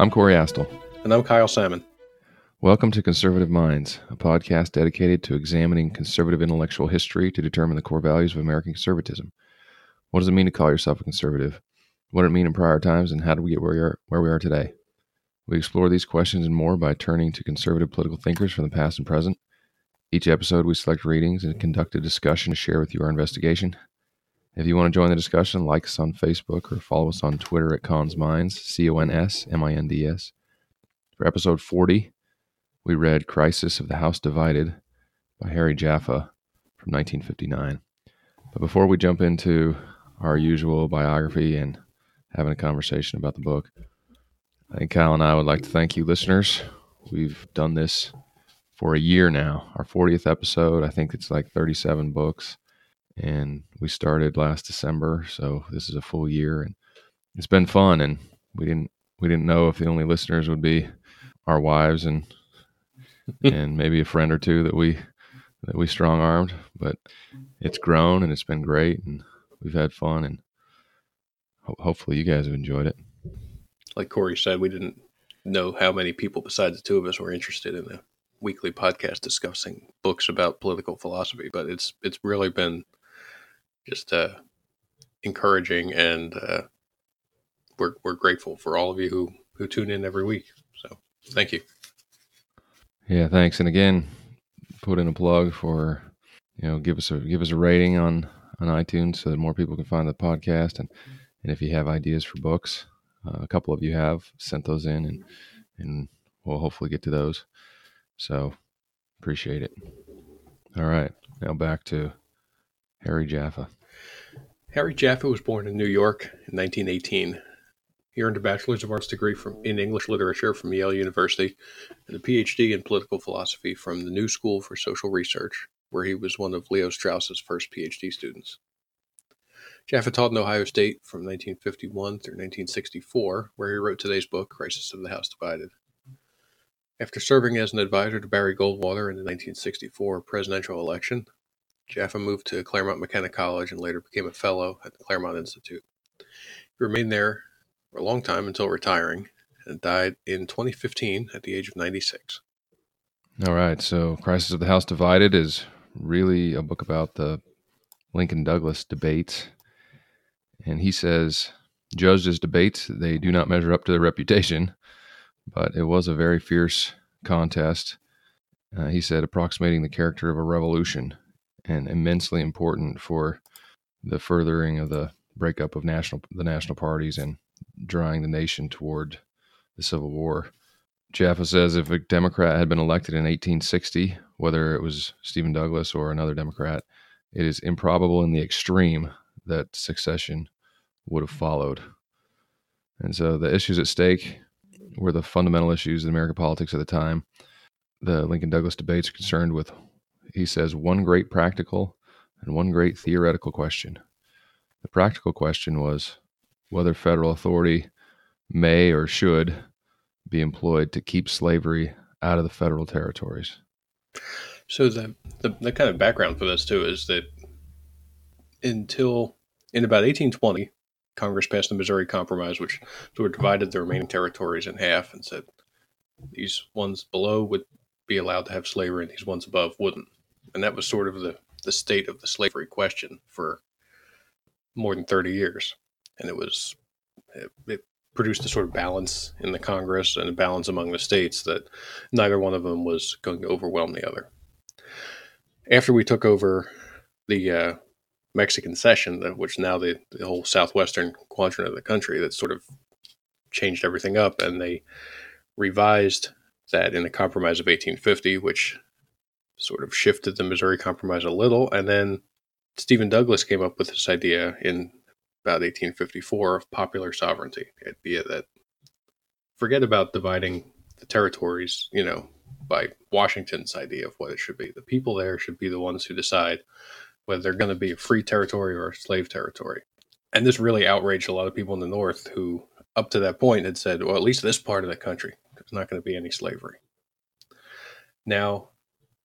I'm Corey Astle. And I'm Kyle Salmon. Welcome to Conservative Minds, a podcast dedicated to examining conservative intellectual history to determine the core values of American conservatism. What does it mean to call yourself a conservative? What did it mean in prior times, and how did we get where we are, where we are today? We explore these questions and more by turning to conservative political thinkers from the past and present. Each episode, we select readings and conduct a discussion to share with you our investigation. If you want to join the discussion, like us on Facebook or follow us on Twitter at Cons Minds, C O N S M I N D S. For episode 40, we read Crisis of the House Divided by Harry Jaffa from 1959. But before we jump into our usual biography and having a conversation about the book, I think Kyle and I would like to thank you, listeners. We've done this for a year now, our 40th episode. I think it's like 37 books. And we started last December, so this is a full year and it's been fun and we didn't we didn't know if the only listeners would be our wives and and maybe a friend or two that we that we strong armed. But it's grown and it's been great, and we've had fun, and ho- hopefully you guys have enjoyed it. Like Corey said, we didn't know how many people besides the two of us were interested in a weekly podcast discussing books about political philosophy, but it's it's really been just uh, encouraging, and uh, we're we're grateful for all of you who who tune in every week. So thank you. Yeah, thanks. And again, put in a plug for you know give us a give us a rating on on iTunes so that more people can find the podcast. And and if you have ideas for books, uh, a couple of you have sent those in, and and we'll hopefully get to those. So appreciate it. All right, now back to Harry Jaffa. Harry Jaffa was born in New York in 1918 he earned a Bachelor's of Arts degree from, in English Literature from Yale University and a PhD in Political Philosophy from the New School for Social Research, where he was one of Leo Strauss's first PhD students. Jaffa taught in Ohio State from 1951 through 1964, where he wrote today's book, Crisis of the House Divided. After serving as an advisor to Barry Goldwater in the 1964 presidential election, Jaffa moved to Claremont McKenna College and later became a fellow at the Claremont Institute. He remained there for a long time until retiring and died in 2015 at the age of 96. All right. So, Crisis of the House Divided is really a book about the Lincoln Douglas debates. And he says, judged as debates, they do not measure up to their reputation, but it was a very fierce contest. Uh, he said, approximating the character of a revolution and immensely important for the furthering of the breakup of national the national parties and drawing the nation toward the Civil War. Jaffa says if a Democrat had been elected in 1860, whether it was Stephen Douglas or another Democrat, it is improbable in the extreme that succession would have followed. And so the issues at stake were the fundamental issues in American politics at the time. The Lincoln Douglas debates are concerned with, he says, one great practical and one great theoretical question. The practical question was whether federal authority may or should be employed to keep slavery out of the federal territories. So the, the, the kind of background for this too is that until in about 1820, Congress passed the Missouri Compromise, which sort of divided the remaining territories in half and said these ones below would be allowed to have slavery and these ones above wouldn't. And that was sort of the, the state of the slavery question for more than 30 years and it was it, it produced a sort of balance in the Congress and a balance among the states that neither one of them was going to overwhelm the other. After we took over the uh, Mexican cession, which now the, the whole southwestern quadrant of the country, that sort of changed everything up, and they revised that in the Compromise of 1850, which sort of shifted the Missouri Compromise a little, and then Stephen Douglas came up with this idea in about 1854 of popular sovereignty. The idea that forget about dividing the territories, you know, by Washington's idea of what it should be. The people there should be the ones who decide whether they're going to be a free territory or a slave territory. And this really outraged a lot of people in the North who, up to that point, had said, well, at least this part of the country, there's not going to be any slavery. Now,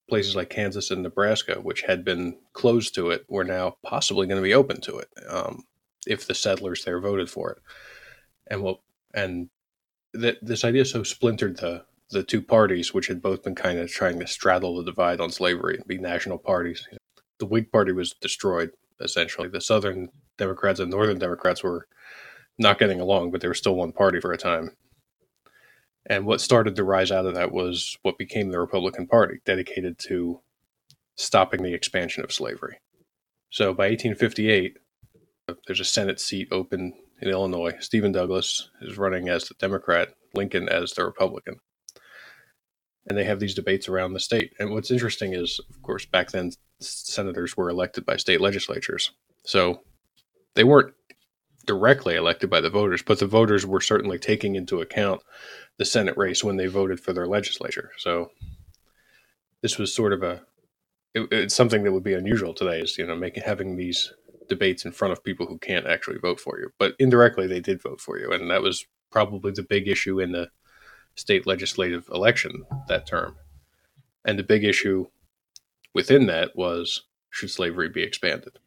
places like Kansas and Nebraska, which had been closed to it, were now possibly going to be open to it. Um, if the settlers there voted for it. And what and this idea so splintered the the two parties, which had both been kind of trying to straddle the divide on slavery and be national parties. The Whig Party was destroyed essentially. The Southern Democrats and Northern Democrats were not getting along, but they were still one party for a time. And what started to rise out of that was what became the Republican Party, dedicated to stopping the expansion of slavery. So by 1858, uh, there's a Senate seat open in Illinois. Stephen Douglas is running as the Democrat, Lincoln as the Republican. And they have these debates around the state. And what's interesting is, of course, back then, senators were elected by state legislatures. So they weren't directly elected by the voters, but the voters were certainly taking into account the Senate race when they voted for their legislature. So this was sort of a it, it's something that would be unusual today is you know making having these debates in front of people who can't actually vote for you, but indirectly they did vote for you, and that was probably the big issue in the state legislative election that term. And the big issue within that was should slavery be expanded?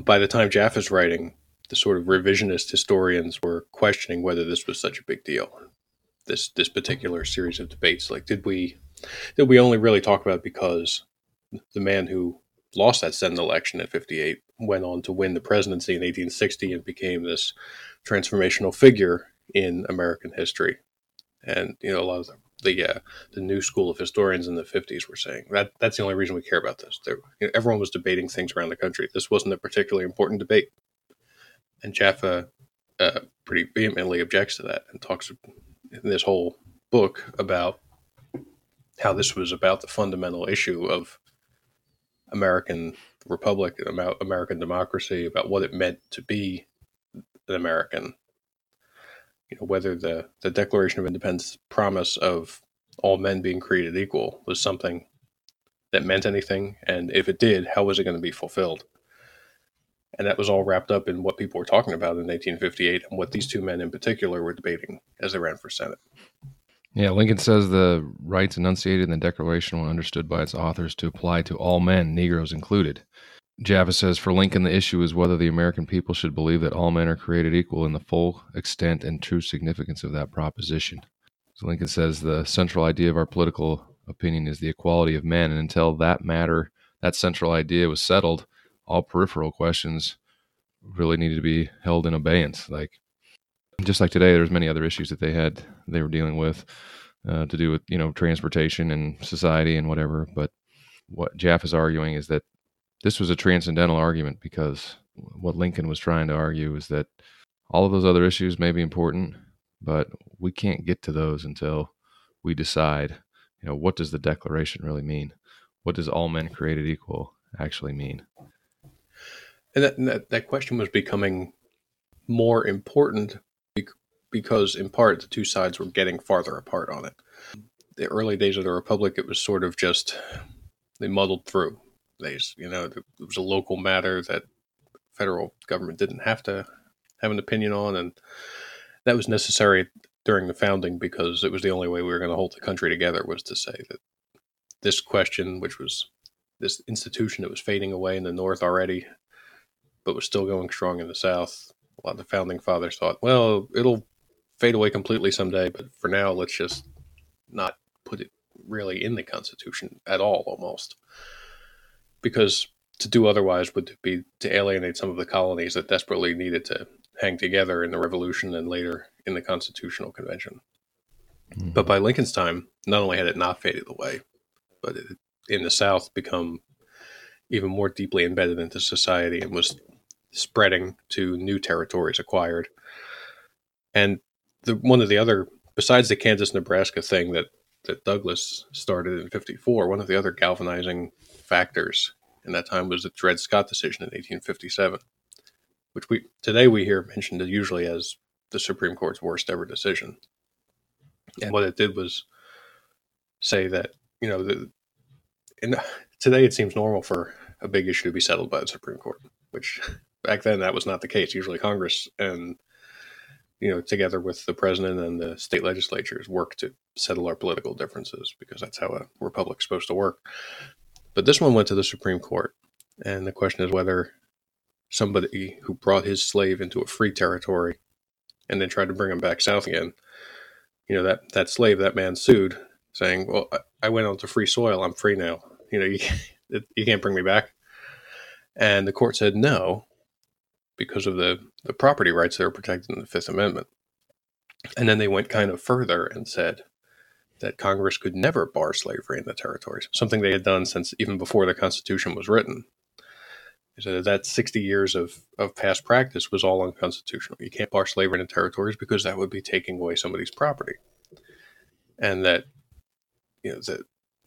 By the time Jaffa's writing, the sort of revisionist historians were questioning whether this was such a big deal. This this particular series of debates, like did we did we only really talk about because the man who lost that Senate election at 58 went on to win the presidency in 1860 and became this transformational figure in American history. And you know, a lot of the the, uh, the new school of historians in the 50s were saying that that's the only reason we care about this. There, you know, everyone was debating things around the country. This wasn't a particularly important debate. And Jaffa uh, pretty vehemently objects to that and talks in this whole book about how this was about the fundamental issue of American republic, about American democracy, about what it meant to be an American. You know, whether the, the Declaration of Independence promise of all men being created equal was something that meant anything, and if it did, how was it going to be fulfilled? And that was all wrapped up in what people were talking about in 1858 and what these two men in particular were debating as they ran for Senate. Yeah, Lincoln says the rights enunciated in the Declaration were understood by its authors to apply to all men, Negroes included. Jaffa says for Lincoln, the issue is whether the American people should believe that all men are created equal in the full extent and true significance of that proposition. So Lincoln says the central idea of our political opinion is the equality of men, and until that matter, that central idea was settled, all peripheral questions really needed to be held in abeyance. Like just like today, there's many other issues that they had they were dealing with uh, to do with you know transportation and society and whatever. But what Jaffa's arguing is that this was a transcendental argument because what Lincoln was trying to argue is that all of those other issues may be important, but we can't get to those until we decide, you know, what does the Declaration really mean? What does all men created equal actually mean? And that, that, that question was becoming more important because in part the two sides were getting farther apart on it. The early days of the republic, it was sort of just they muddled through. They, you know, it was a local matter that federal government didn't have to have an opinion on, and that was necessary during the founding because it was the only way we were going to hold the country together was to say that this question, which was this institution that was fading away in the North already, but was still going strong in the South. A lot of the founding fathers thought, well, it'll fade away completely someday. But for now, let's just not put it really in the Constitution at all, almost. Because to do otherwise would be to alienate some of the colonies that desperately needed to hang together in the Revolution and later in the Constitutional Convention. Mm-hmm. But by Lincoln's time, not only had it not faded away, but it, in the South become even more deeply embedded into society and was spreading to new territories acquired. And the one of the other besides the Kansas Nebraska thing that that Douglas started in 54 one of the other galvanizing factors in that time was the Dred Scott decision in 1857 which we today we hear mentioned usually as the Supreme Court's worst ever decision and what it did was say that you know the and today it seems normal for a big issue to be settled by the Supreme Court which back then that was not the case usually Congress and you know, together with the president and the state legislatures, work to settle our political differences because that's how a republic's supposed to work. But this one went to the Supreme Court, and the question is whether somebody who brought his slave into a free territory and then tried to bring him back south again you know that that slave, that man sued, saying, "Well, I went onto free soil. I'm free now. You know, you you can't bring me back." And the court said no, because of the the property rights that are protected in the Fifth Amendment. And then they went kind of further and said that Congress could never bar slavery in the territories, something they had done since even before the Constitution was written. Said that 60 years of, of past practice was all unconstitutional. You can't bar slavery in the territories because that would be taking away somebody's property. And that, you know, the,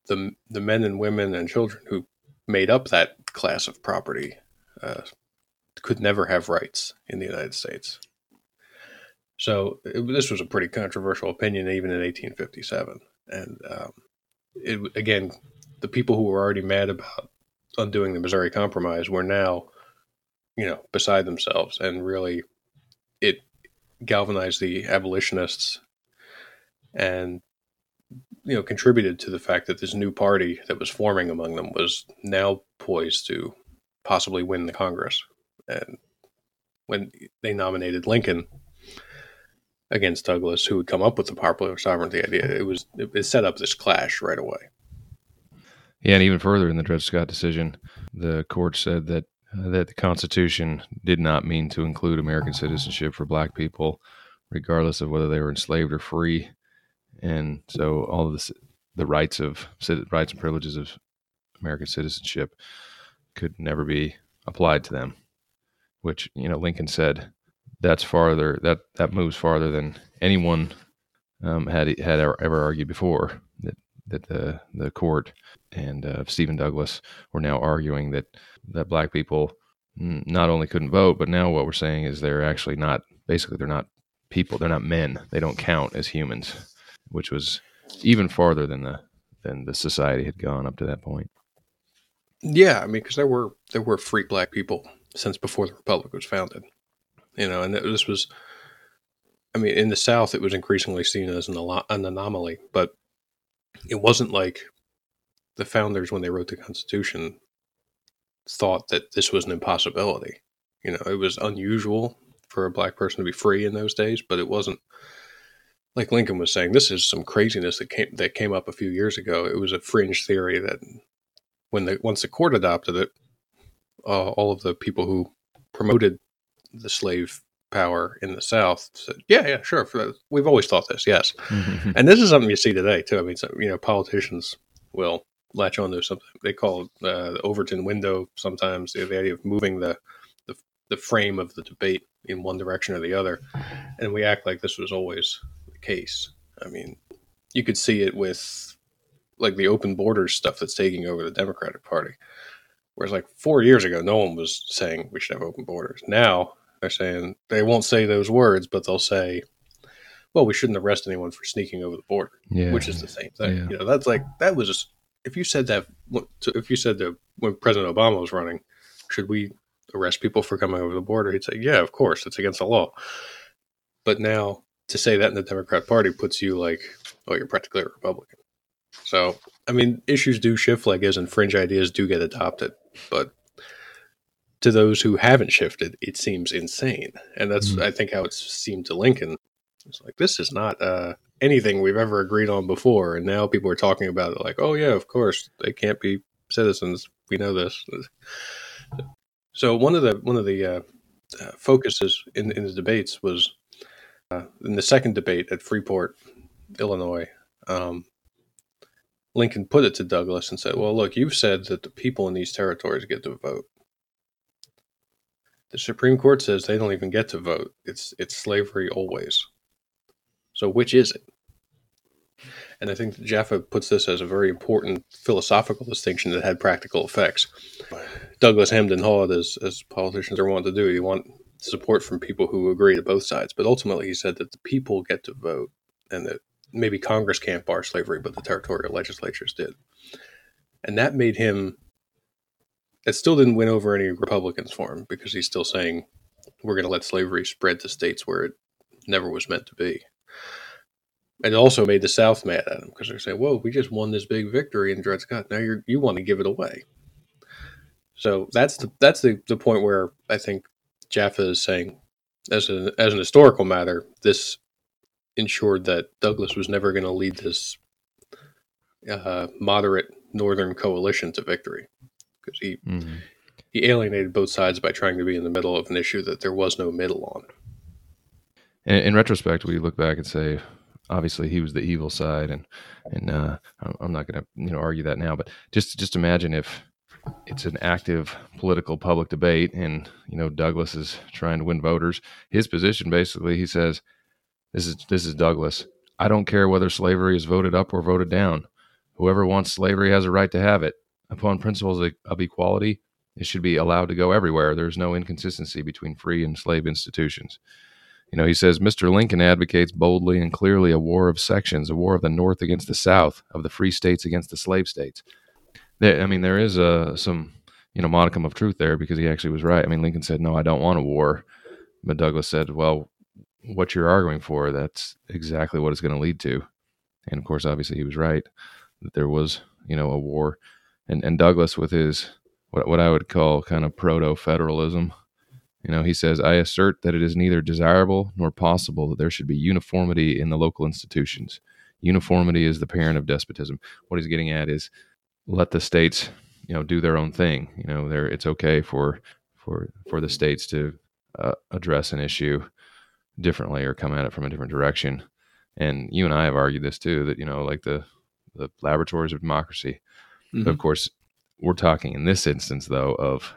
the, the men and women and children who made up that class of property uh, could never have rights in the United States. So it, this was a pretty controversial opinion, even in 1857. And um, it, again, the people who were already mad about undoing the Missouri Compromise were now, you know, beside themselves, and really, it galvanized the abolitionists, and you know, contributed to the fact that this new party that was forming among them was now poised to possibly win the Congress. And when they nominated Lincoln against Douglas, who would come up with the popular sovereignty idea, it was it, set up this clash right away. Yeah, and even further in the Dred Scott decision, the court said that uh, that the Constitution did not mean to include American citizenship for Black people, regardless of whether they were enslaved or free, and so all this, the rights of rights and privileges of American citizenship could never be applied to them. Which you know Lincoln said that's farther that that moves farther than anyone um, had had ever, argued before. That that the the court and uh, Stephen Douglas were now arguing that that black people not only couldn't vote, but now what we're saying is they're actually not basically they're not people. They're not men. They don't count as humans, which was even farther than the than the society had gone up to that point. Yeah, I mean, because there were there were free black people since before the republic was founded you know, and this was, I mean, in the South, it was increasingly seen as an, an anomaly, but it wasn't like the founders, when they wrote the Constitution, thought that this was an impossibility. You know, it was unusual for a black person to be free in those days, but it wasn't like Lincoln was saying. This is some craziness that came that came up a few years ago. It was a fringe theory that when the once the court adopted it, uh, all of the people who promoted the slave power in the South said, "Yeah, yeah, sure. We've always thought this, yes." and this is something you see today too. I mean, you know, politicians will latch on to something they call uh, the Overton window. Sometimes the, the idea of moving the, the the frame of the debate in one direction or the other, and we act like this was always the case. I mean, you could see it with like the open borders stuff that's taking over the Democratic Party. Whereas like four years ago, no one was saying we should have open borders. Now they're saying they won't say those words, but they'll say, "Well, we shouldn't arrest anyone for sneaking over the border," yeah. which is the same thing. Yeah. You know, that's like that was just, if you said that if you said that when President Obama was running, should we arrest people for coming over the border? He'd say, "Yeah, of course, it's against the law." But now to say that in the Democrat Party puts you like, oh, you're practically a Republican. So, I mean, issues do shift like as and fringe ideas do get adopted, but to those who haven't shifted, it seems insane. And that's, mm-hmm. I think, how it seemed to Lincoln. It's like, this is not uh, anything we've ever agreed on before. And now people are talking about it like, oh, yeah, of course, they can't be citizens. We know this. So one of the one of the uh, uh, focuses in, in the debates was uh, in the second debate at Freeport, Illinois. Um, Lincoln put it to Douglas and said, "Well, look, you've said that the people in these territories get to vote. The Supreme Court says they don't even get to vote. It's it's slavery always. So which is it? And I think that Jaffa puts this as a very important philosophical distinction that had practical effects. Douglas hemmed and hawed, as, as politicians are wont to do. You want support from people who agree to both sides. But ultimately, he said that the people get to vote and that maybe Congress can't bar slavery, but the territorial legislatures did. And that made him it still didn't win over any Republicans for him because he's still saying we're going to let slavery spread to states where it never was meant to be. And it also made the South mad at him because they're saying, "Whoa, we just won this big victory in Dred Scott. Now you you want to give it away." So that's the that's the, the point where I think Jaffa is saying, as an as an historical matter, this ensured that Douglas was never going to lead this uh, moderate northern coalition to victory because he mm-hmm. he alienated both sides by trying to be in the middle of an issue that there was no middle on. In, in retrospect, we look back and say, obviously, he was the evil side, and and uh, I'm not going to you know argue that now, but just just imagine if it's an active political public debate and you know Douglas is trying to win voters his position basically he says this is this is Douglas. I don't care whether slavery is voted up or voted down. Whoever wants slavery has a right to have it. Upon principles of equality it should be allowed to go everywhere. There's no inconsistency between free and slave institutions. You know he says Mr. Lincoln advocates boldly and clearly a war of sections a war of the north against the south of the free states against the slave states. There, I mean, there is a some you know modicum of truth there because he actually was right. I mean, Lincoln said, "No, I don't want a war," but Douglas said, "Well, what you're arguing for, that's exactly what it's going to lead to." And of course, obviously, he was right that there was you know a war, and and Douglas with his what what I would call kind of proto federalism. You know, he says, I assert that it is neither desirable nor possible that there should be uniformity in the local institutions. Uniformity is the parent of despotism. What he's getting at is let the states you know do their own thing you know there it's okay for for for the states to uh, address an issue differently or come at it from a different direction. And you and I have argued this too that you know like the the laboratories of democracy mm-hmm. of course we're talking in this instance though of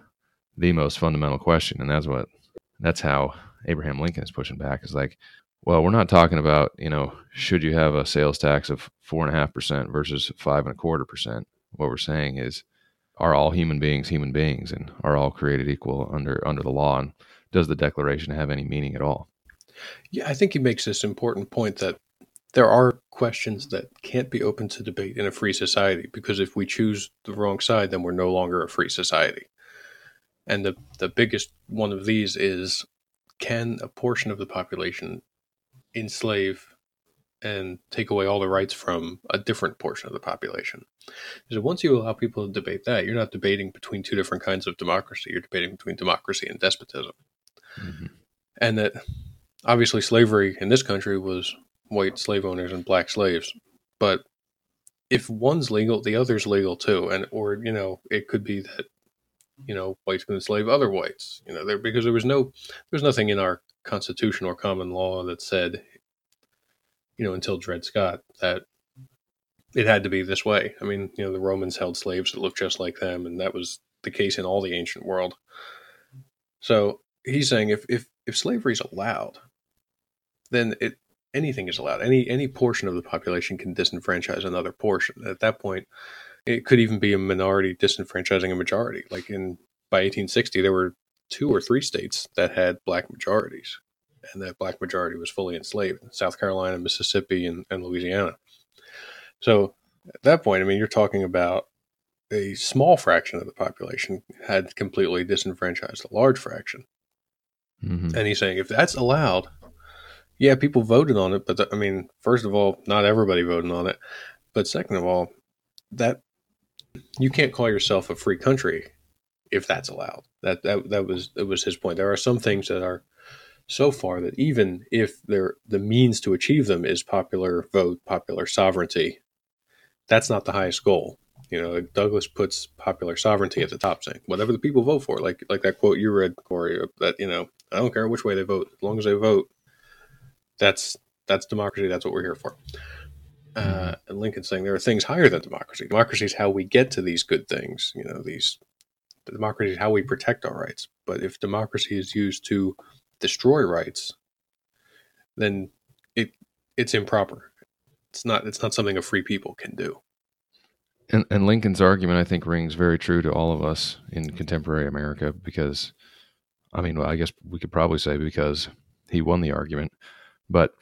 the most fundamental question and that's what that's how Abraham Lincoln is pushing back. Is like well we're not talking about you know should you have a sales tax of four and a half percent versus five and a quarter percent. What we're saying is are all human beings human beings and are all created equal under under the law? And does the declaration have any meaning at all yeah i think he makes this important point that there are questions that can't be open to debate in a free society because if we choose the wrong side then we're no longer a free society and the the biggest one of these is can a portion of the population enslave and take away all the rights from a different portion of the population. So once you allow people to debate that, you're not debating between two different kinds of democracy. You're debating between democracy and despotism. Mm-hmm. And that obviously slavery in this country was white slave owners and black slaves. But if one's legal, the other's legal too. And or, you know, it could be that, you know, whites can enslave other whites. You know, there because there was no there's nothing in our constitution or common law that said you know, until Dred Scott, that it had to be this way. I mean, you know, the Romans held slaves that looked just like them, and that was the case in all the ancient world. So he's saying if if if slavery is allowed, then it anything is allowed. Any any portion of the population can disenfranchise another portion. At that point, it could even be a minority disenfranchising a majority. Like in by 1860, there were two or three states that had black majorities and that black majority was fully enslaved South Carolina, Mississippi, and, and Louisiana. So at that point, I mean, you're talking about a small fraction of the population had completely disenfranchised a large fraction. Mm-hmm. And he's saying if that's allowed, yeah, people voted on it, but I mean, first of all, not everybody voted on it, but second of all, that you can't call yourself a free country if that's allowed. That that that was that was his point. There are some things that are so far that even if the means to achieve them is popular vote, popular sovereignty, that's not the highest goal. You know, Douglas puts popular sovereignty at the top, saying whatever the people vote for, like like that quote you read, Corey, that you know, I don't care which way they vote, as long as they vote, that's that's democracy. That's what we're here for. Uh, and Lincoln saying there are things higher than democracy. Democracy is how we get to these good things. You know, these democracy is how we protect our rights. But if democracy is used to destroy rights, then it it's improper. It's not it's not something a free people can do. And, and Lincoln's argument, I think, rings very true to all of us in contemporary America because, I mean, I guess we could probably say because he won the argument, but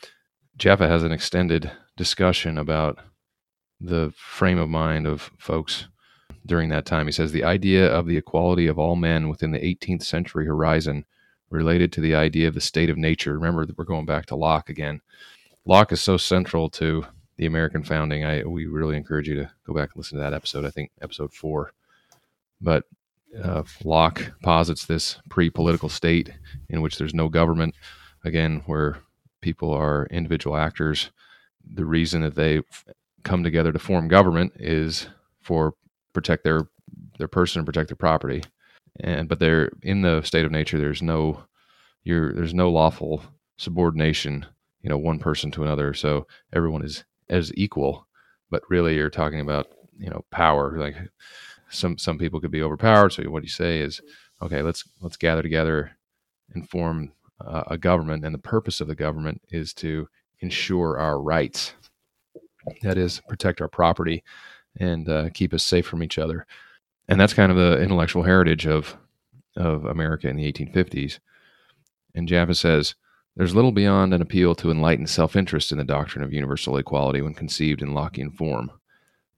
Jaffa has an extended discussion about the frame of mind of folks during that time. He says the idea of the equality of all men within the 18th century horizon related to the idea of the state of nature. Remember that we're going back to Locke again. Locke is so central to the American founding. I we really encourage you to go back and listen to that episode. I think episode four. But uh, Locke posits this pre-political state in which there's no government. Again, where people are individual actors. The reason that they come together to form government is for protect their their person and protect their property. And but they're in the state of nature. There's no you're there's no lawful subordination. You know, one person to another. So everyone is as equal. But really, you're talking about you know power. Like some some people could be overpowered. So what you say is, okay, let's let's gather together and form uh, a government, and the purpose of the government is to ensure our rights. That is, protect our property and uh, keep us safe from each other. And that's kind of the intellectual heritage of of America in the 1850s. And Jaffa says, there's little beyond an appeal to enlightened self interest in the doctrine of universal equality when conceived in Lockean form.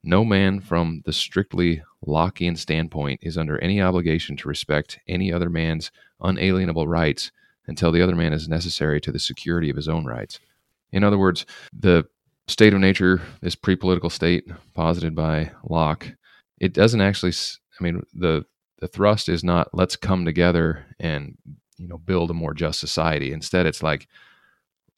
No man from the strictly Lockean standpoint is under any obligation to respect any other man's unalienable rights until the other man is necessary to the security of his own rights. In other words, the state of nature, this pre political state posited by Locke, it doesn't actually, I mean, the, the thrust is not let's come together and you know build a more just society instead it's like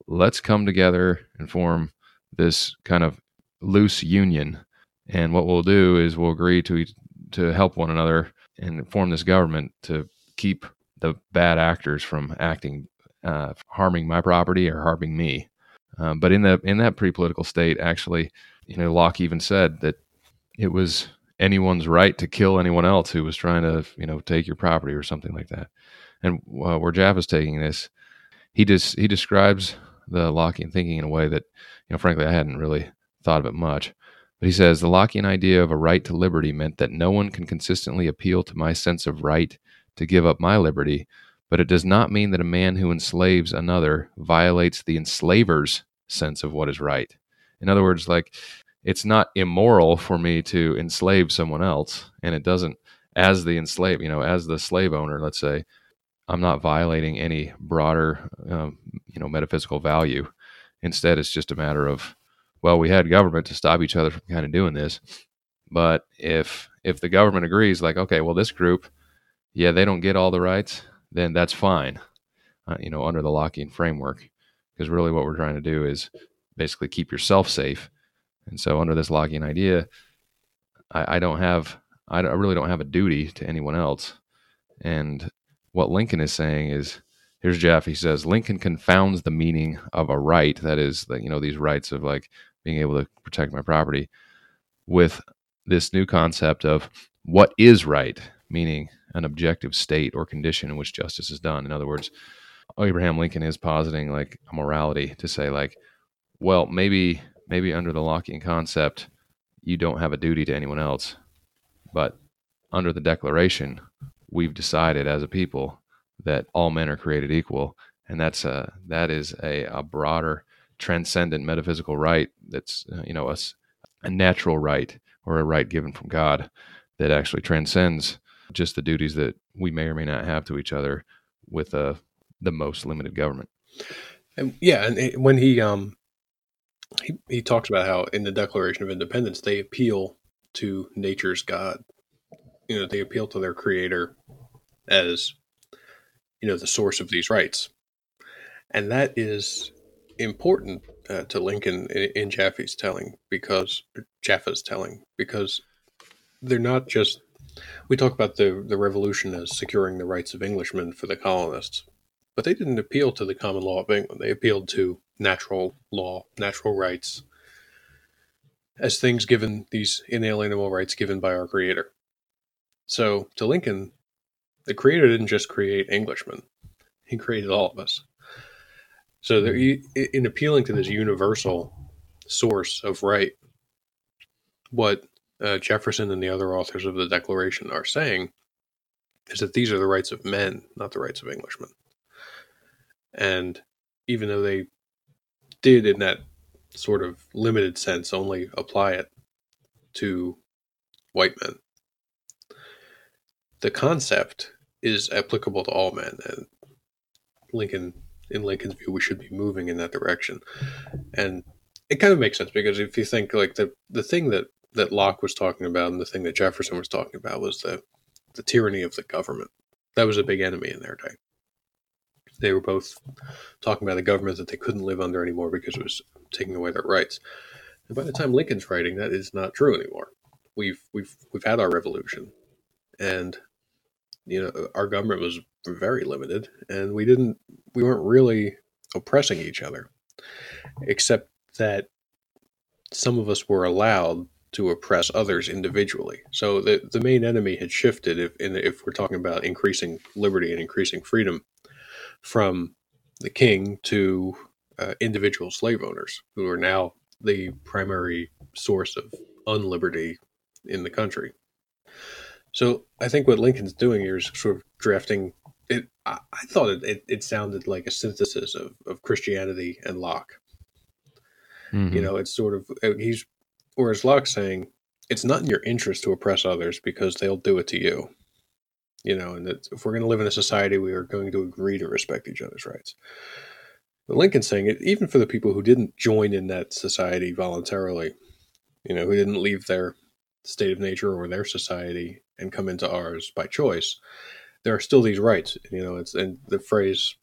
let's come together and form this kind of loose union and what we'll do is we'll agree to to help one another and form this government to keep the bad actors from acting uh, harming my property or harming me. Um, but in the in that pre-political state, actually, you know, Locke even said that it was anyone's right to kill anyone else who was trying to you know take your property or something like that. And uh, where Jaffa's taking this, he just he describes the Lockean thinking in a way that you know, frankly, I hadn't really thought of it much. But he says the Lockean idea of a right to liberty meant that no one can consistently appeal to my sense of right to give up my liberty, but it does not mean that a man who enslaves another violates the enslaver's sense of what is right. In other words, like it's not immoral for me to enslave someone else, and it doesn't, as the enslave, you know, as the slave owner, let's say, I'm not violating any broader, um, you know, metaphysical value. Instead, it's just a matter of well, we had government to stop each other from kind of doing this. But if if the government agrees, like, okay, well, this group, yeah, they don't get all the rights, then that's fine, uh, you know, under the Lockean framework, because really what we're trying to do is basically keep yourself safe. And so, under this Lockean idea, I, I don't have, I, I really don't have a duty to anyone else. And what Lincoln is saying is, here's Jaffa. He says Lincoln confounds the meaning of a right, that is, that you know, these rights of like being able to protect my property with this new concept of what is right, meaning an objective state or condition in which justice is done. In other words, Abraham Lincoln is positing like a morality to say like, well, maybe maybe under the Lockean concept, you don't have a duty to anyone else, but under the Declaration, we've decided as a people that all men are created equal, and that's a that is a, a broader transcendent metaphysical right that's uh, you know a, a natural right or a right given from God that actually transcends just the duties that we may or may not have to each other with uh, the most limited government. And yeah, and when he um he he talks about how in the Declaration of Independence they appeal to nature's God. You know, they appeal to their creator as you know the source of these rights. And that is important uh, to Lincoln in, in Jaffa's telling because Jaffa's telling because they're not just we talk about the the revolution as securing the rights of Englishmen for the colonists, but they didn't appeal to the common law of England. They appealed to natural law, natural rights, as things given these inalienable rights given by our Creator. So to Lincoln, the Creator didn't just create Englishmen; He created all of us. So in appealing to this universal source of right, what uh, Jefferson and the other authors of the Declaration are saying is that these are the rights of men, not the rights of Englishmen. And even though they did, in that sort of limited sense, only apply it to white men, the concept is applicable to all men. And Lincoln in Lincoln's view, we should be moving in that direction. And it kind of makes sense because if you think like the the thing that that Locke was talking about and the thing that Jefferson was talking about was the the tyranny of the government. That was a big enemy in their day. they were both talking about a government that they couldn't live under anymore because it was taking away their rights. And by the time Lincoln's writing, that is not true anymore. We've we've we've had our revolution, and you know our government was very limited, and we didn't we weren't really oppressing each other, except that some of us were allowed to oppress others individually. So the the main enemy had shifted. If if we're talking about increasing liberty and increasing freedom, from the king to uh, individual slave owners who are now the primary source of unliberty in the country. So I think what Lincoln's doing here is sort of drafting it. I, I thought it, it, it, sounded like a synthesis of, of Christianity and Locke. Mm-hmm. You know, it's sort of, uh, he's, whereas Locke's saying, it's not in your interest to oppress others because they'll do it to you you know, and that if we're going to live in a society, we are going to agree to respect each other's rights. But Lincoln's saying it even for the people who didn't join in that society voluntarily, you know, who didn't leave their state of nature or their society and come into ours by choice, there are still these rights. You know, it's and the phrase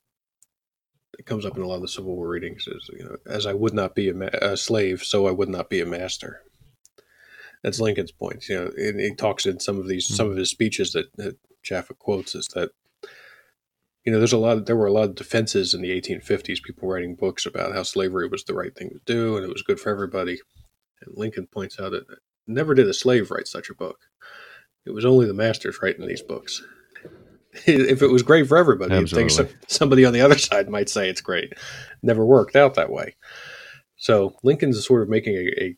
that comes up in a lot of the Civil War readings is, you know, as I would not be a, ma- a slave, so I would not be a master. That's Lincoln's point. You know, and he talks in some of these mm-hmm. some of his speeches that, that Jaffa quotes is that you know there's a lot of, there were a lot of defenses in the 1850s people writing books about how slavery was the right thing to do and it was good for everybody and lincoln points out that never did a slave write such a book it was only the masters writing these books if it was great for everybody think so, somebody on the other side might say it's great never worked out that way so lincoln's sort of making a, a,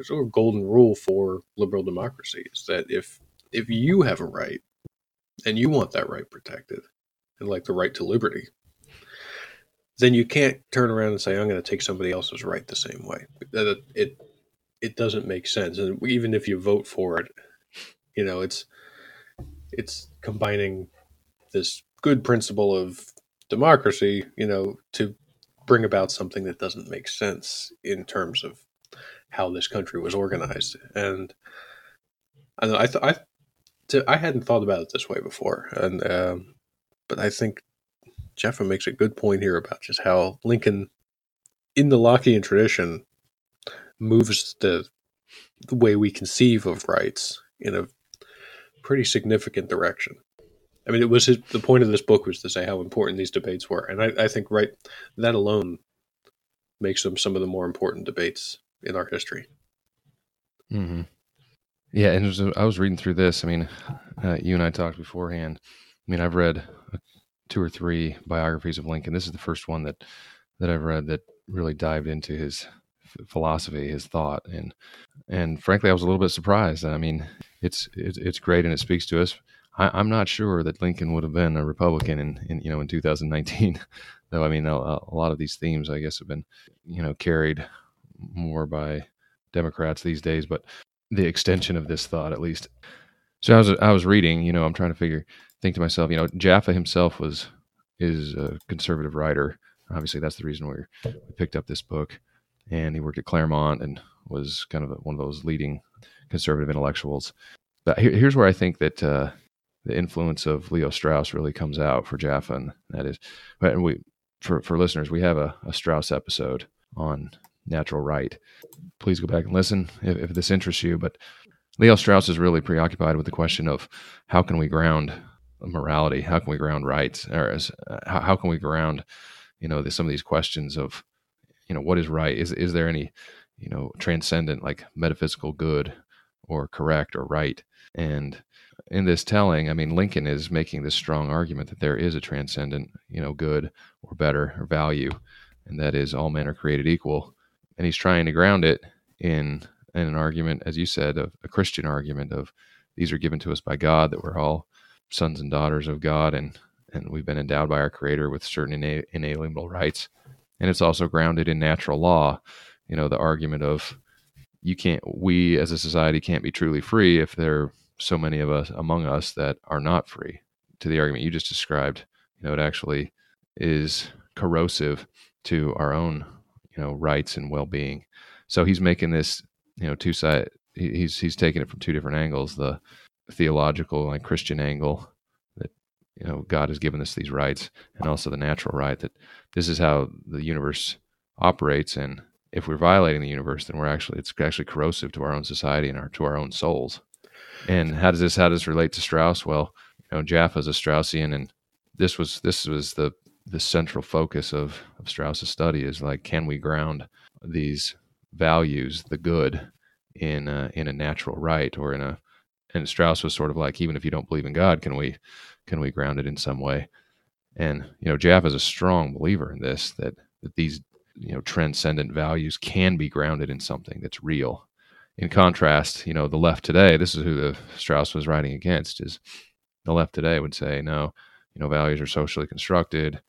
a sort of golden rule for liberal democracy is that if if you have a right and you want that right protected and like the right to liberty, then you can't turn around and say, I'm going to take somebody else's right the same way. It, it, it doesn't make sense. And even if you vote for it, you know, it's, it's combining this good principle of democracy, you know, to bring about something that doesn't make sense in terms of how this country was organized. And I, I, th- I hadn't thought about it this way before, and um, but I think Jaffa makes a good point here about just how Lincoln, in the Lockean tradition, moves the, the way we conceive of rights in a pretty significant direction. I mean, it was his, the point of this book was to say how important these debates were, and I, I think right that alone makes them some of the more important debates in our history. Mm-hmm. Yeah, and was, I was reading through this. I mean, uh, you and I talked beforehand. I mean, I've read two or three biographies of Lincoln. This is the first one that that I've read that really dived into his philosophy, his thought, and and frankly, I was a little bit surprised. I mean, it's it's, it's great and it speaks to us. I, am not sure that Lincoln would have been a Republican in, in you know in 2019, though. I mean, a, a lot of these themes, I guess, have been you know carried more by Democrats these days, but the extension of this thought, at least. So I was I was reading, you know, I'm trying to figure, think to myself, you know, Jaffa himself was is a conservative writer. Obviously, that's the reason we we picked up this book, and he worked at Claremont and was kind of one of those leading conservative intellectuals. But here, here's where I think that uh, the influence of Leo Strauss really comes out for Jaffa, and that is, and we for for listeners, we have a, a Strauss episode on natural right. Please go back and listen if, if this interests you. But Leo Strauss is really preoccupied with the question of how can we ground morality? How can we ground rights? Or as, uh, how, how can we ground, you know, the, some of these questions of, you know, what is right? Is is there any, you know, transcendent like metaphysical good or correct or right? And in this telling, I mean, Lincoln is making this strong argument that there is a transcendent, you know, good or better or value, and that is all men are created equal and he's trying to ground it in in an argument, as you said, of a Christian argument of these are given to us by God, that we're all sons and daughters of God, and and we've been endowed by our Creator with certain inalienable rights, and it's also grounded in natural law. You know, the argument of you can't, we as a society can't be truly free if there so many of us among us that are not free. To the argument you just described, you know, it actually is corrosive to our own you know rights and well-being. So he's making this you know two side he's he's taking it from two different angles the theological like christian angle that you know God has given us these rights and also the natural right that this is how the universe operates. And if we're violating the universe then we're actually it's actually corrosive to our own society and our to our own souls and how does this how does this relate to Strauss? Well you know Jaffa is a Straussian and this was this was the the central focus of, of Strauss's study is like can we ground these values the good in a, in a natural right or in a and Strauss was sort of like even if you don't believe in God can we can we ground it in some way? And you know Jaffa is a strong believer in this that that these you know transcendent values can be grounded in something that's real in contrast you know the left today this is who the Strauss was writing against is the left today would say no you know values are socially constructed.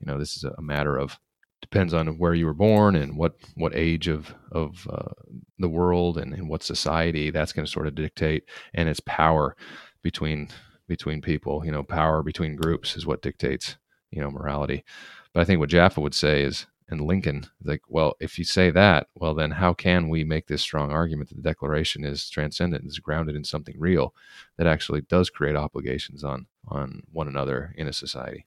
You know this is a matter of depends on where you were born and what what age of of uh, the world and, and what society that's going to sort of dictate and its power between between people. You know power between groups is what dictates you know morality. But i think what jaffa would say is and lincoln like well if you say that well then how can we make this strong argument that the declaration is transcendent is grounded in something real that actually does create obligations on on one another in a society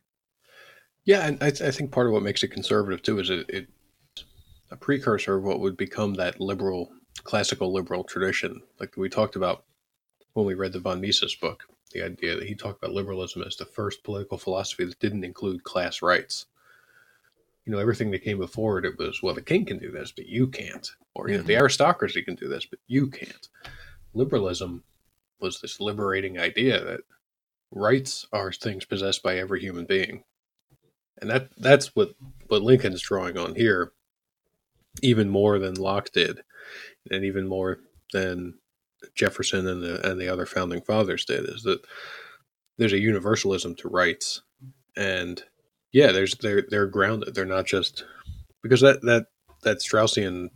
yeah, and I, I think part of what makes it conservative too is it, it's a precursor of what would become that liberal, classical liberal tradition, like we talked about when we read the von Mises book. The idea that he talked about liberalism as the first political philosophy that didn't include class rights. You know, everything that came before it, it was, well, the king can do this, but you can't. Or, you know, the mm-hmm. aristocracy can do this, but you can't. Liberalism was this liberating idea that rights are things possessed by every human being and that that's what what Lincoln's drawing on here, even more than Locke did, and even more than Jefferson and the and the other founding fathers did, is that there's a universalism to rights, and yeah, there's they're they're grounded. They're not just because that that that Straussian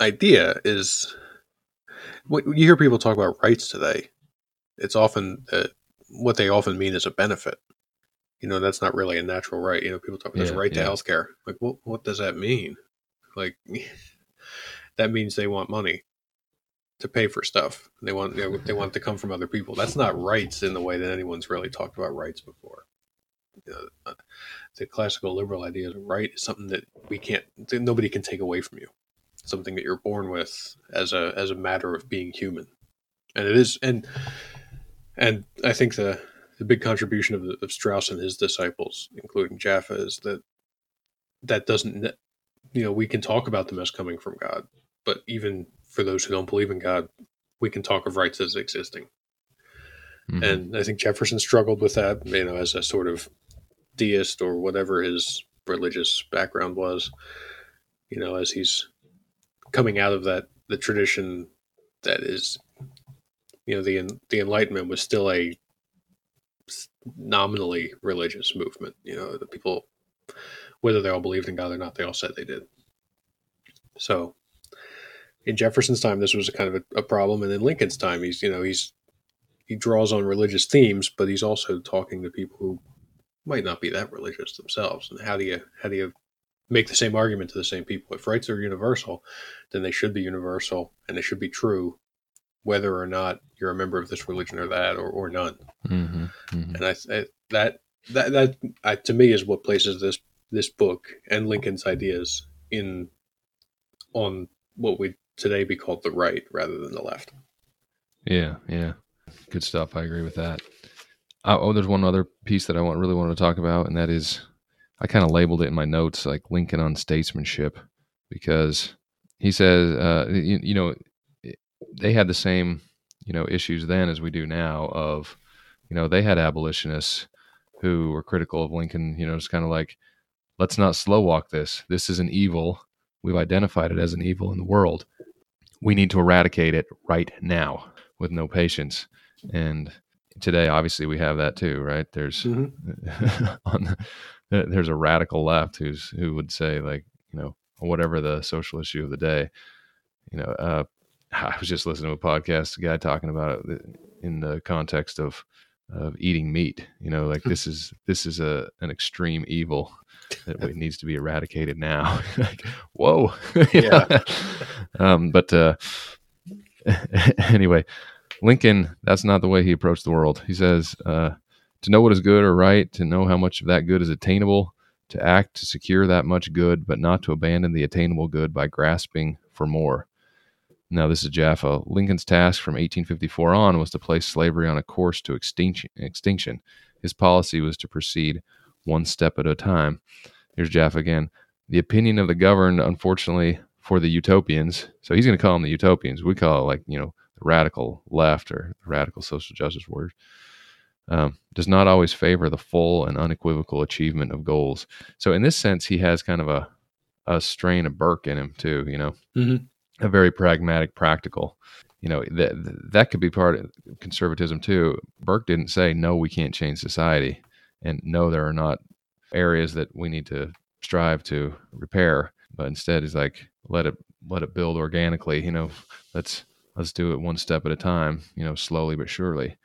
idea is what you hear people talk about rights today. It's often uh, what they often mean is a benefit you know that's not really a natural right you know people talk about yeah, right yeah. to healthcare like what what does that mean like that means they want money to pay for stuff they want know, they want to come from other people that's not rights in the way that anyone's really talked about rights before uh, the classical liberal idea of right is something that we can't that nobody can take away from you something that you're born with as a as a matter of being human and it is and and i think the the big contribution of, the, of Strauss and his disciples, including Jaffa, is that that doesn't, you know, we can talk about them as coming from God, but even for those who don't believe in God, we can talk of rights as existing. Mm-hmm. And I think Jefferson struggled with that, you know, as a sort of deist or whatever his religious background was, you know, as he's coming out of that, the tradition that is, you know, the, the Enlightenment was still a nominally religious movement. You know, the people, whether they all believed in God or not, they all said they did. So, in Jefferson's time, this was a kind of a, a problem, and in Lincoln's time, he's you know he's he draws on religious themes, but he's also talking to people who might not be that religious themselves. And how do you how do you make the same argument to the same people? If rights are universal, then they should be universal and they should be true whether or not you're a member of this religion or that or, or none. Mm-hmm, mm-hmm. And I, I, that that that I, to me is what places this this book and Lincoln's ideas in on what would today be called the right rather than the left. Yeah, yeah, good stuff. I agree with that. Uh, oh, there's one other piece that I want really wanted to talk about, and that is I kind of labeled it in my notes like Lincoln on statesmanship because he says, uh, you, you know, they had the same you know issues then as we do now of you know they had abolitionists who were critical of lincoln you know it's kind of like let's not slow walk this. This is an evil. We've identified it as an evil in the world. We need to eradicate it right now with no patience. And today obviously we have that too right there's mm-hmm. on the, there's a radical left who's who would say like you know whatever the social issue of the day you know uh, I was just listening to a podcast, a guy talking about it in the context of of eating meat. You know, like this is this is a an extreme evil that needs to be eradicated now. like, whoa, yeah. um, but uh, anyway, Lincoln, that's not the way he approached the world. He says, uh, to know what is good or right, to know how much of that good is attainable, to act to secure that much good, but not to abandon the attainable good by grasping for more. Now, this is Jaffa. Lincoln's task from 1854 on was to place slavery on a course to extinction. His policy was to proceed one step at a time. Here's Jaffa again. The opinion of the governed, unfortunately for the utopians, so he's going to call them the utopians. We call it like, you know, radical left or radical social justice warriors, um, does not always favor the full and unequivocal achievement of goals. So, in this sense, he has kind of a, a strain of Burke in him, too, you know, Mhm. a very pragmatic, practical. You know, that, that could be part of conservatism, too. Burke didn't say, no, we can't change society. And no, there are not areas that we need to strive to repair but instead he's like let it let it build organically you know let's let's do it one step at a time you know slowly but surely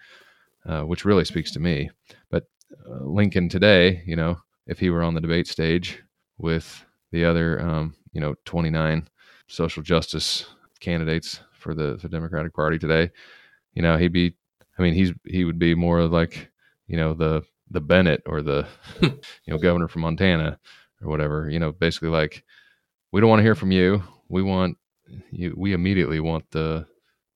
uh, which really speaks to me. But uh, lincoln today you know if he were on the debate stage with the other um, you know 29 social justice candidates for the, the democratic party today you know he'd be i mean he's he would be more like you know the the bennet or the you know governor from montana or whatever you know basically like we don't want to hear from you. We want you we immediately want the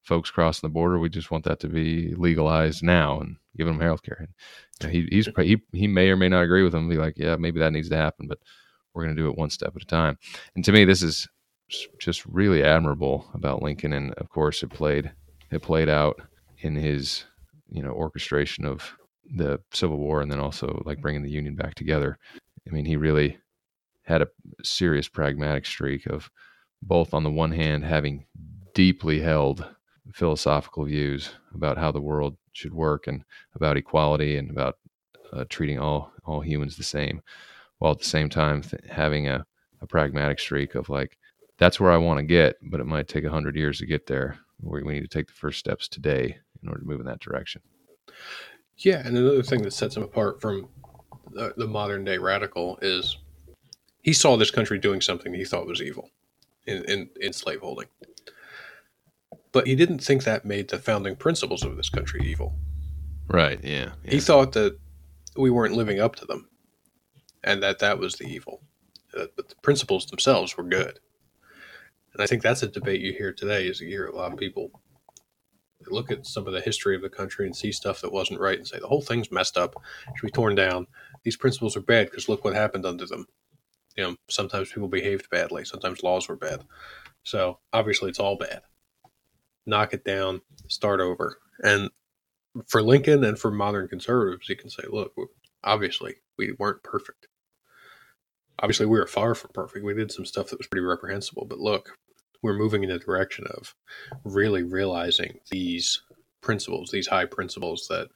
folks crossing the border we just want that to be legalized now and give them health care. And he, he's he, he may or may not agree with them be like yeah maybe that needs to happen but we're going to do it one step at a time. And to me this is just really admirable about lincoln and of course it played it played out in his you know orchestration of the civil war and then also like bringing the union back together. I mean he really had a serious pragmatic streak of both on the one hand having deeply held philosophical views about how the world should work and about equality and about uh, treating all all humans the same while at the same time th- having a, a pragmatic streak of like that's where i want to get but it might take a 100 years to get there we, we need to take the first steps today in order to move in that direction Yeah, and another thing that sets him apart from the, the modern day radical is he saw this country doing something he thought was evil in, in, in slaveholding. But he didn't think that made the founding principles of this country evil. right yeah, yeah. He thought that we weren't living up to them and that that was the evil. Uh, but the principles themselves were good. And I think that's a debate you hear today is you hear a lot of people look at some of the history of the country and see stuff that wasn't right and say the whole thing's messed up, should be torn down. These principles are bad because look what happened under them. You know, sometimes people behaved badly, sometimes laws were bad. So obviously it's all bad. Knock it down, start over. And for Lincoln and for modern conservatives, you can say, look, obviously we weren't perfect. Obviously, we were far from perfect. We did some stuff that was pretty reprehensible, but look, we're moving in the direction of really realizing these principles, these high principles that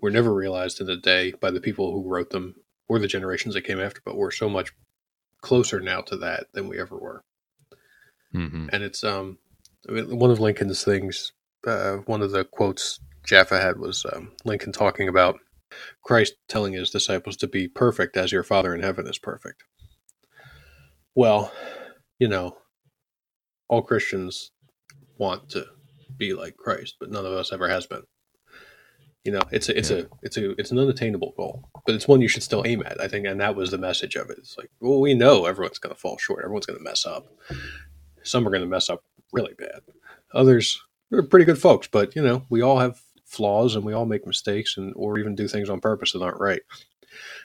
were never realized in the day by the people who wrote them or the generations that came after, but we're so much closer now to that than we ever were. hmm And it's um one of Lincoln's things. Uh, one of the quotes Jaffa had was um, Lincoln talking about Christ telling his disciples to be perfect as your Father in heaven is perfect. Well, you know, all Christians want to be like Christ, but none of us ever has been. You know, it's a, it's Yeah. a it's a it's an unattainable goal, but it's one you should still aim at. I think, and that was the message of it. It's like, well, we know everyone's going to fall short. Everyone's going to mess up. Some are going to mess up really bad. Others are pretty good folks, but you know, we all have flaws and we all make mistakes and or even do things on purpose that aren't right.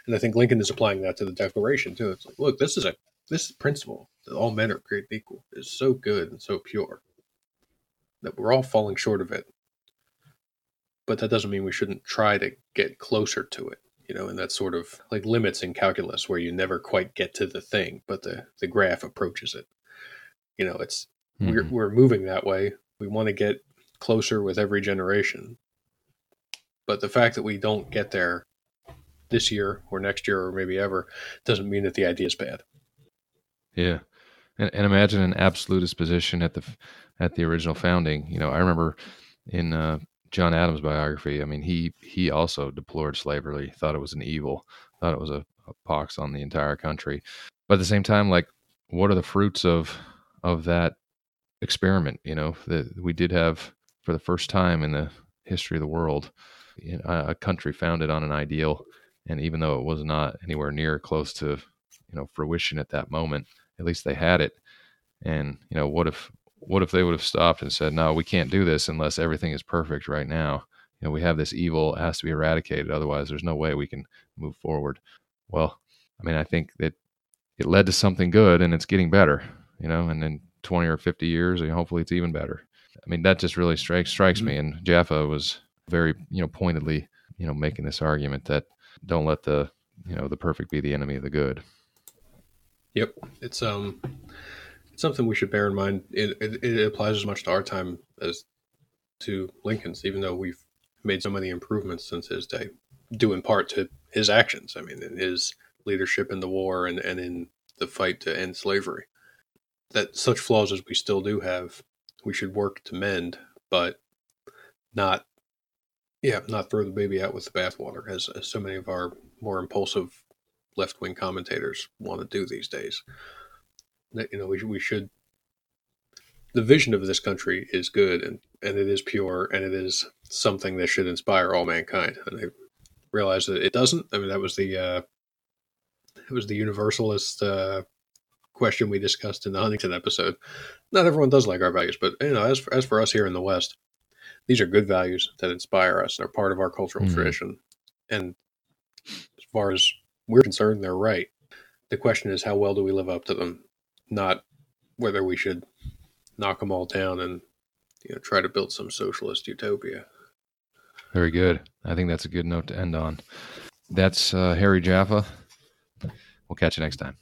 And I think Lincoln is applying that to the Declaration too. It's like, look, this is a this principle that all men are created equal is so good and so pure that we're all falling short of it. But that doesn't mean we shouldn't try to get closer to it. You know, and that sort of like limits in calculus where you never quite get to the thing, but the the graph approaches it. You know, it's we're Mhm. we're moving that way. We want to get closer with every generation. But the fact that we don't get there this year or next year or maybe ever doesn't mean that the idea is bad. Yeah, and, and imagine an absolutist position at the at the original founding. You know, I remember in uh, John Adams' biography. I mean, he he also deplored slavery, thought it was an evil, thought it was a, a pox on the entire country. But at the same time, like, what are the fruits of of that experiment? You know, that we did have for the first time in the history of the world, a country founded on an ideal, and even though it was not anywhere near close to you know fruition at that moment, at least they had it. And you know, what if what if they would have stopped and said, "No, we can't do this unless everything is perfect right now." You know, we have this evil; it has to be eradicated. Otherwise, there's no way we can move forward. Well, I mean, I think that it led to something good, and it's getting better. You know, and in 20 or 50 years, and hopefully, it's even better. I mean, that just really strikes strikes mm-hmm. me. And Jaffa was very, you know, pointedly, you know, making this argument that don't let the, you know, the perfect be the enemy of the good. Yep, it's um, it's something we should bear in mind. It, it, it applies as much to our time as to Lincoln's, even though we've made so many improvements since his day, due in part to his actions. I mean, in his leadership in the war and, and in the fight to end slavery. That such flaws as we still do have we should work to mend, but not, yeah, not throw the baby out with the bathwater, as, as so many of our more impulsive left wing commentators want to do these days. That, you know, we, we should. The vision of this country is good and, and it is pure and it is something that should inspire all mankind. And I realize that it doesn't. I mean, that was the uh, it was the universalist uh, question we discussed in the Huntington episode. Not everyone does like our values, but you know, as for, as for us here in the West, these are good values that inspire us. and are part of our cultural mm-hmm. tradition, and as far as we're concerned, they're right. The question is, how well do we live up to them? Not whether we should knock them all down and you know try to build some socialist utopia. Very good. I think that's a good note to end on. That's uh, Harry Jaffa. We'll catch you next time.